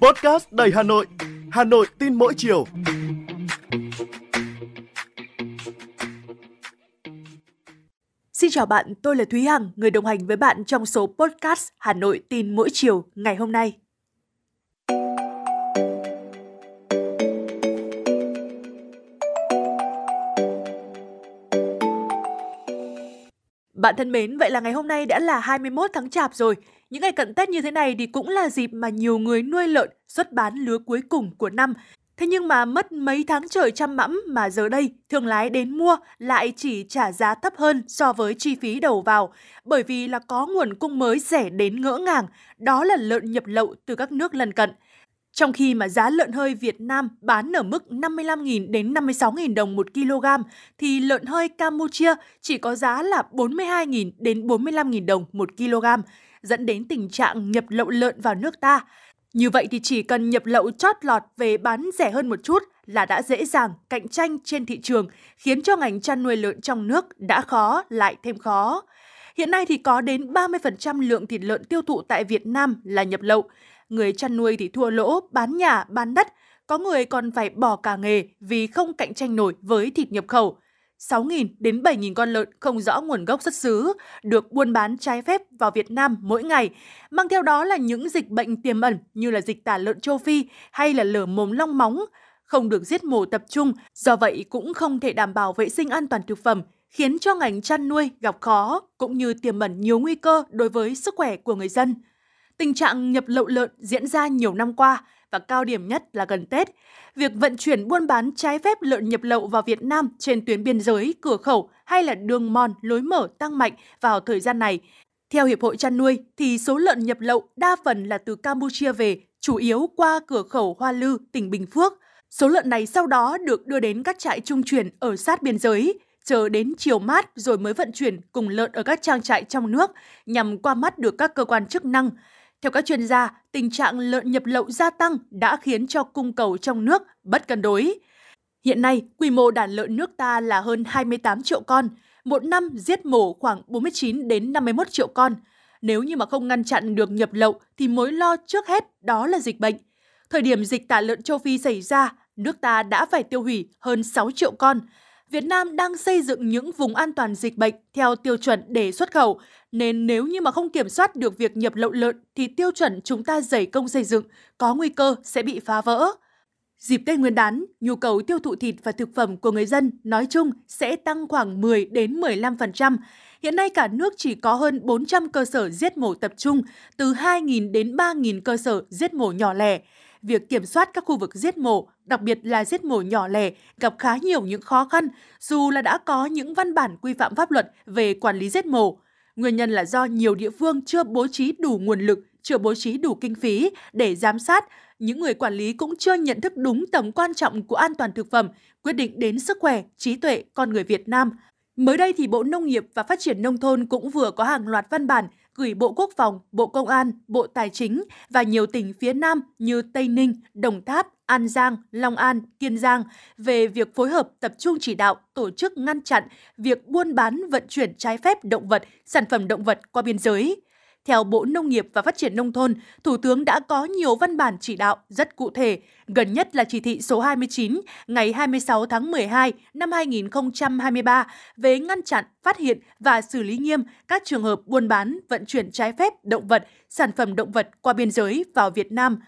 Podcast đầy Hà Nội, Hà Nội tin mỗi chiều. Xin chào bạn, tôi là Thúy Hằng, người đồng hành với bạn trong số podcast Hà Nội tin mỗi chiều ngày hôm nay. Bạn thân mến, vậy là ngày hôm nay đã là 21 tháng Chạp rồi. Những ngày cận Tết như thế này thì cũng là dịp mà nhiều người nuôi lợn xuất bán lứa cuối cùng của năm. Thế nhưng mà mất mấy tháng trời chăm mẫm mà giờ đây thương lái đến mua lại chỉ trả giá thấp hơn so với chi phí đầu vào bởi vì là có nguồn cung mới rẻ đến ngỡ ngàng, đó là lợn nhập lậu từ các nước lân cận. Trong khi mà giá lợn hơi Việt Nam bán ở mức 55.000 đến 56.000 đồng một kg, thì lợn hơi Campuchia chỉ có giá là 42.000 đến 45.000 đồng một kg, dẫn đến tình trạng nhập lậu lợn vào nước ta. Như vậy thì chỉ cần nhập lậu chót lọt về bán rẻ hơn một chút là đã dễ dàng cạnh tranh trên thị trường, khiến cho ngành chăn nuôi lợn trong nước đã khó lại thêm khó. Hiện nay thì có đến 30% lượng thịt lợn tiêu thụ tại Việt Nam là nhập lậu. Người chăn nuôi thì thua lỗ, bán nhà, bán đất. Có người còn phải bỏ cả nghề vì không cạnh tranh nổi với thịt nhập khẩu. 6.000 đến 7.000 con lợn không rõ nguồn gốc xuất xứ được buôn bán trái phép vào Việt Nam mỗi ngày, mang theo đó là những dịch bệnh tiềm ẩn như là dịch tả lợn châu Phi hay là lở mồm long móng, không được giết mổ tập trung, do vậy cũng không thể đảm bảo vệ sinh an toàn thực phẩm, khiến cho ngành chăn nuôi gặp khó cũng như tiềm ẩn nhiều nguy cơ đối với sức khỏe của người dân. Tình trạng nhập lậu lợn diễn ra nhiều năm qua và cao điểm nhất là gần Tết. Việc vận chuyển buôn bán trái phép lợn nhập lậu vào Việt Nam trên tuyến biên giới, cửa khẩu hay là đường mòn, lối mở tăng mạnh vào thời gian này. Theo Hiệp hội chăn nuôi thì số lợn nhập lậu đa phần là từ Campuchia về, chủ yếu qua cửa khẩu Hoa Lư, tỉnh Bình Phước. Số lợn này sau đó được đưa đến các trại trung chuyển ở sát biên giới, chờ đến chiều mát rồi mới vận chuyển cùng lợn ở các trang trại trong nước nhằm qua mắt được các cơ quan chức năng. Theo các chuyên gia, tình trạng lợn nhập lậu gia tăng đã khiến cho cung cầu trong nước bất cân đối. Hiện nay, quy mô đàn lợn nước ta là hơn 28 triệu con, một năm giết mổ khoảng 49 đến 51 triệu con. Nếu như mà không ngăn chặn được nhập lậu thì mối lo trước hết đó là dịch bệnh. Thời điểm dịch tả lợn châu Phi xảy ra, nước ta đã phải tiêu hủy hơn 6 triệu con. Việt Nam đang xây dựng những vùng an toàn dịch bệnh theo tiêu chuẩn để xuất khẩu, nên nếu như mà không kiểm soát được việc nhập lậu lợn thì tiêu chuẩn chúng ta dày công xây dựng có nguy cơ sẽ bị phá vỡ. Dịp Tết Nguyên đán, nhu cầu tiêu thụ thịt và thực phẩm của người dân nói chung sẽ tăng khoảng 10 đến 15%. Hiện nay cả nước chỉ có hơn 400 cơ sở giết mổ tập trung, từ 2.000 đến 3.000 cơ sở giết mổ nhỏ lẻ việc kiểm soát các khu vực giết mổ, đặc biệt là giết mổ nhỏ lẻ, gặp khá nhiều những khó khăn, dù là đã có những văn bản quy phạm pháp luật về quản lý giết mổ. Nguyên nhân là do nhiều địa phương chưa bố trí đủ nguồn lực, chưa bố trí đủ kinh phí để giám sát, những người quản lý cũng chưa nhận thức đúng tầm quan trọng của an toàn thực phẩm, quyết định đến sức khỏe, trí tuệ con người Việt Nam. Mới đây thì Bộ Nông nghiệp và Phát triển Nông thôn cũng vừa có hàng loạt văn bản gửi Bộ Quốc phòng, Bộ Công an, Bộ Tài chính và nhiều tỉnh phía Nam như Tây Ninh, Đồng Tháp, An Giang, Long An, Kiên Giang về việc phối hợp tập trung chỉ đạo tổ chức ngăn chặn việc buôn bán vận chuyển trái phép động vật, sản phẩm động vật qua biên giới. Theo Bộ Nông nghiệp và Phát triển Nông thôn, Thủ tướng đã có nhiều văn bản chỉ đạo rất cụ thể, gần nhất là chỉ thị số 29 ngày 26 tháng 12 năm 2023 về ngăn chặn, phát hiện và xử lý nghiêm các trường hợp buôn bán, vận chuyển trái phép động vật, sản phẩm động vật qua biên giới vào Việt Nam.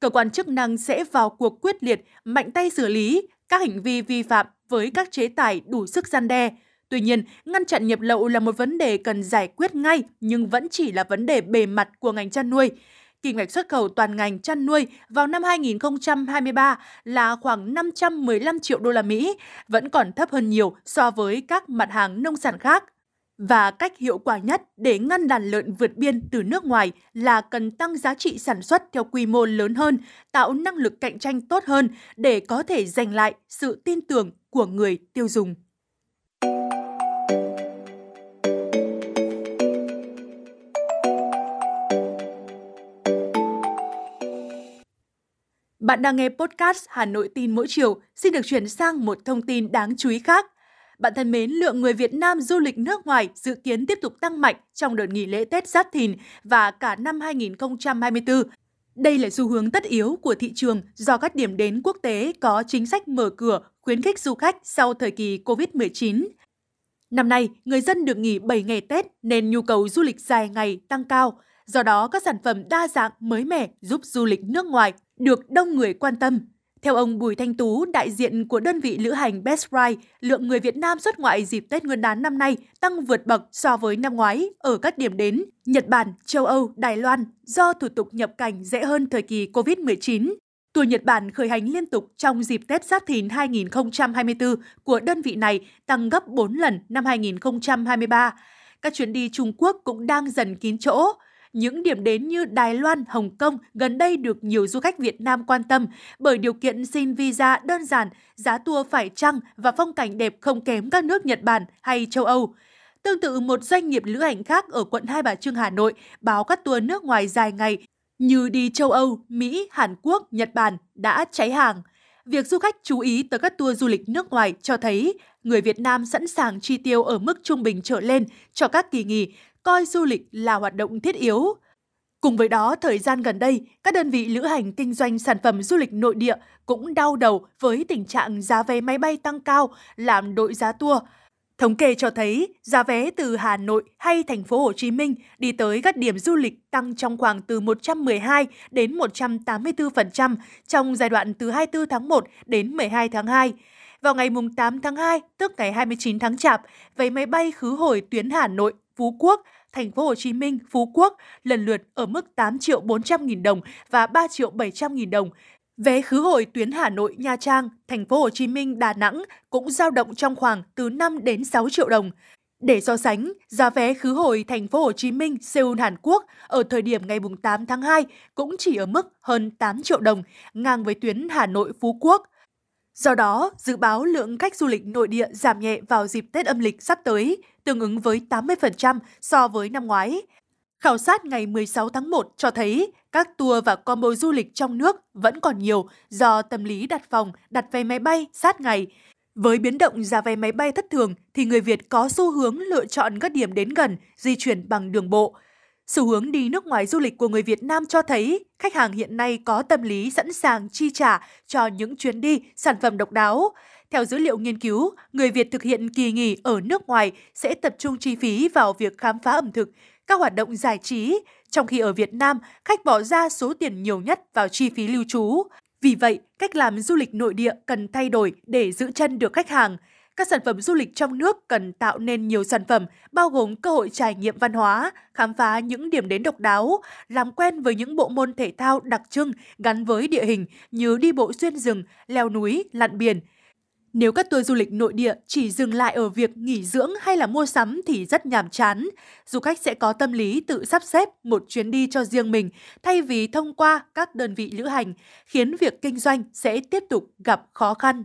Cơ quan chức năng sẽ vào cuộc quyết liệt, mạnh tay xử lý các hành vi vi phạm với các chế tài đủ sức gian đe, Tuy nhiên, ngăn chặn nhập lậu là một vấn đề cần giải quyết ngay nhưng vẫn chỉ là vấn đề bề mặt của ngành chăn nuôi. Kinh ngạch xuất khẩu toàn ngành chăn nuôi vào năm 2023 là khoảng 515 triệu đô la Mỹ, vẫn còn thấp hơn nhiều so với các mặt hàng nông sản khác. Và cách hiệu quả nhất để ngăn đàn lợn vượt biên từ nước ngoài là cần tăng giá trị sản xuất theo quy mô lớn hơn, tạo năng lực cạnh tranh tốt hơn để có thể giành lại sự tin tưởng của người tiêu dùng. Bạn đang nghe podcast Hà Nội tin mỗi chiều, xin được chuyển sang một thông tin đáng chú ý khác. Bạn thân mến, lượng người Việt Nam du lịch nước ngoài dự kiến tiếp tục tăng mạnh trong đợt nghỉ lễ Tết Giáp Thìn và cả năm 2024. Đây là xu hướng tất yếu của thị trường do các điểm đến quốc tế có chính sách mở cửa khuyến khích du khách sau thời kỳ COVID-19. Năm nay, người dân được nghỉ 7 ngày Tết nên nhu cầu du lịch dài ngày tăng cao. Do đó, các sản phẩm đa dạng mới mẻ giúp du lịch nước ngoài được đông người quan tâm. Theo ông Bùi Thanh Tú, đại diện của đơn vị lữ hành Best Ride, lượng người Việt Nam xuất ngoại dịp Tết Nguyên đán năm nay tăng vượt bậc so với năm ngoái ở các điểm đến Nhật Bản, châu Âu, Đài Loan do thủ tục nhập cảnh dễ hơn thời kỳ COVID-19. Tour Nhật Bản khởi hành liên tục trong dịp Tết Giáp Thìn 2024 của đơn vị này tăng gấp 4 lần năm 2023. Các chuyến đi Trung Quốc cũng đang dần kín chỗ. Những điểm đến như Đài Loan, Hồng Kông gần đây được nhiều du khách Việt Nam quan tâm bởi điều kiện xin visa đơn giản, giá tour phải chăng và phong cảnh đẹp không kém các nước Nhật Bản hay châu Âu. Tương tự một doanh nghiệp lữ hành khác ở quận Hai Bà Trưng Hà Nội báo các tour nước ngoài dài ngày như đi châu Âu, Mỹ, Hàn Quốc, Nhật Bản đã cháy hàng. Việc du khách chú ý tới các tour du lịch nước ngoài cho thấy người Việt Nam sẵn sàng chi tiêu ở mức trung bình trở lên cho các kỳ nghỉ, coi du lịch là hoạt động thiết yếu. Cùng với đó, thời gian gần đây, các đơn vị lữ hành kinh doanh sản phẩm du lịch nội địa cũng đau đầu với tình trạng giá vé máy bay tăng cao làm đội giá tour. Thống kê cho thấy giá vé từ Hà Nội hay thành phố Hồ Chí Minh đi tới các điểm du lịch tăng trong khoảng từ 112 đến 184% trong giai đoạn từ 24 tháng 1 đến 12 tháng 2. Vào ngày 8 tháng 2, tức ngày 29 tháng Chạp, vé máy bay khứ hồi tuyến Hà Nội, Phú Quốc, thành phố Hồ Chí Minh, Phú Quốc lần lượt ở mức 8 triệu 400 nghìn đồng và 3 triệu 700 nghìn đồng, Vé khứ hồi tuyến Hà Nội, Nha Trang, thành phố Hồ Chí Minh, Đà Nẵng cũng dao động trong khoảng từ 5 đến 6 triệu đồng. Để so sánh, giá vé khứ hồi thành phố Hồ Chí Minh, Seoul, Hàn Quốc ở thời điểm ngày 8 tháng 2 cũng chỉ ở mức hơn 8 triệu đồng, ngang với tuyến Hà Nội, Phú Quốc. Do đó, dự báo lượng khách du lịch nội địa giảm nhẹ vào dịp Tết âm lịch sắp tới, tương ứng với 80% so với năm ngoái. Khảo sát ngày 16 tháng 1 cho thấy các tour và combo du lịch trong nước vẫn còn nhiều do tâm lý đặt phòng, đặt vé máy bay sát ngày. Với biến động giá vé máy bay thất thường thì người Việt có xu hướng lựa chọn các điểm đến gần, di chuyển bằng đường bộ. Xu hướng đi nước ngoài du lịch của người Việt Nam cho thấy khách hàng hiện nay có tâm lý sẵn sàng chi trả cho những chuyến đi, sản phẩm độc đáo. Theo dữ liệu nghiên cứu, người Việt thực hiện kỳ nghỉ ở nước ngoài sẽ tập trung chi phí vào việc khám phá ẩm thực, các hoạt động giải trí, trong khi ở Việt Nam, khách bỏ ra số tiền nhiều nhất vào chi phí lưu trú. Vì vậy, cách làm du lịch nội địa cần thay đổi để giữ chân được khách hàng. Các sản phẩm du lịch trong nước cần tạo nên nhiều sản phẩm, bao gồm cơ hội trải nghiệm văn hóa, khám phá những điểm đến độc đáo, làm quen với những bộ môn thể thao đặc trưng gắn với địa hình như đi bộ xuyên rừng, leo núi, lặn biển – nếu các tour du lịch nội địa chỉ dừng lại ở việc nghỉ dưỡng hay là mua sắm thì rất nhàm chán. Du khách sẽ có tâm lý tự sắp xếp một chuyến đi cho riêng mình thay vì thông qua các đơn vị lữ hành, khiến việc kinh doanh sẽ tiếp tục gặp khó khăn.